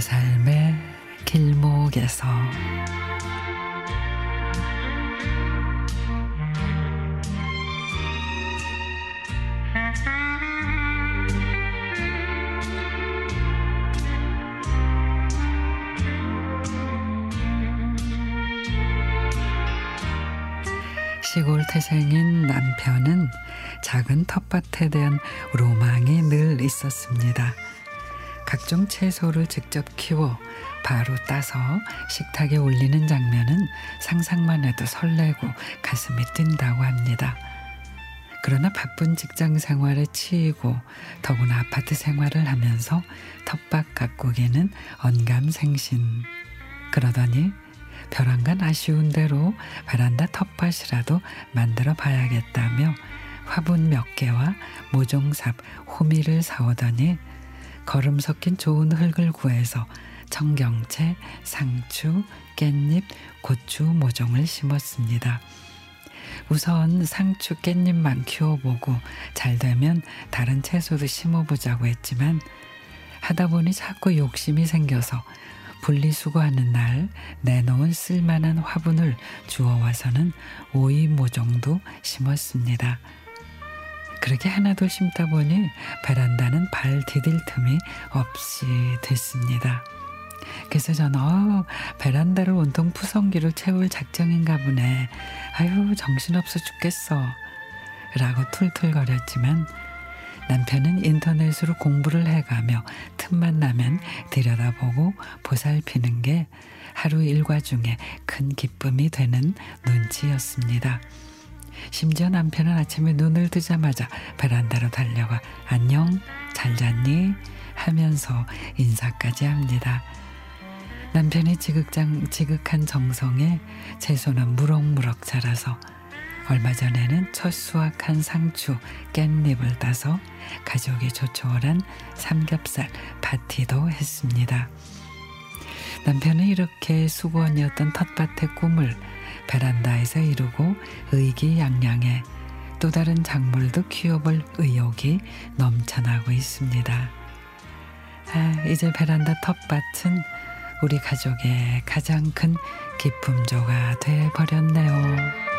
삶의 길목에서 시골 태생인 남편은 작은 텃밭에 대한 로망이 늘 있었습니다. 각종 채소를 직접 키워 바로 따서 식탁에 올리는 장면은 상상만 해도 설레고 가슴이 뛴다고 합니다. 그러나 바쁜 직장 생활에 치이고 더구나 아파트 생활을 하면서 텃밭 가꾸기는 언감생신. 그러더니 벼랑간 아쉬운 대로 베란다 텃밭이라도 만들어 봐야겠다며 화분 몇 개와 모종삽 호미를 사오더니 거름 섞인 좋은 흙을 구해서 청경채, 상추, 깻잎, 고추 모종을 심었습니다. 우선 상추, 깻잎만 키워보고 잘 되면 다른 채소도 심어보자고 했지만 하다 보니 자꾸 욕심이 생겨서 분리수거하는 날 내놓은 쓸만한 화분을 주워와서는 오이 모종도 심었습니다. 그렇게 하나둘 심다 보니 베란다는 발 디딜 틈이 없이 됐습니다. 그래서 저는 어, 베란다를 온통 푸성기로 채울 작정인가 보네. 아유 정신없어 죽겠어. 라고 툴툴거렸지만 남편은 인터넷으로 공부를 해가며 틈만 나면 들여다보고 보살피는 게 하루 일과 중에 큰 기쁨이 되는 눈치였습니다. 심지어 남편은 아침에 눈을 뜨자마자 베란다로 달려가 안녕 잘 잤니 하면서 인사까지 합니다. 남편이 지극장 지극한 정성에 채소는 무럭무럭 자라서 얼마 전에는 첫 수확한 상추, 깻잎을 따서 가족이 조촐한 삼겹살 파티도 했습니다. 남편은 이렇게 수고원이었던 텃밭의 꿈을 베란다에서 이루고 의기양양해 또 다른 작물도 키워볼 의욕이 넘쳐나고 있습니다. 아, 이제 베란다 텃밭은 우리 가족의 가장 큰 기쁨조가 돼 버렸네요.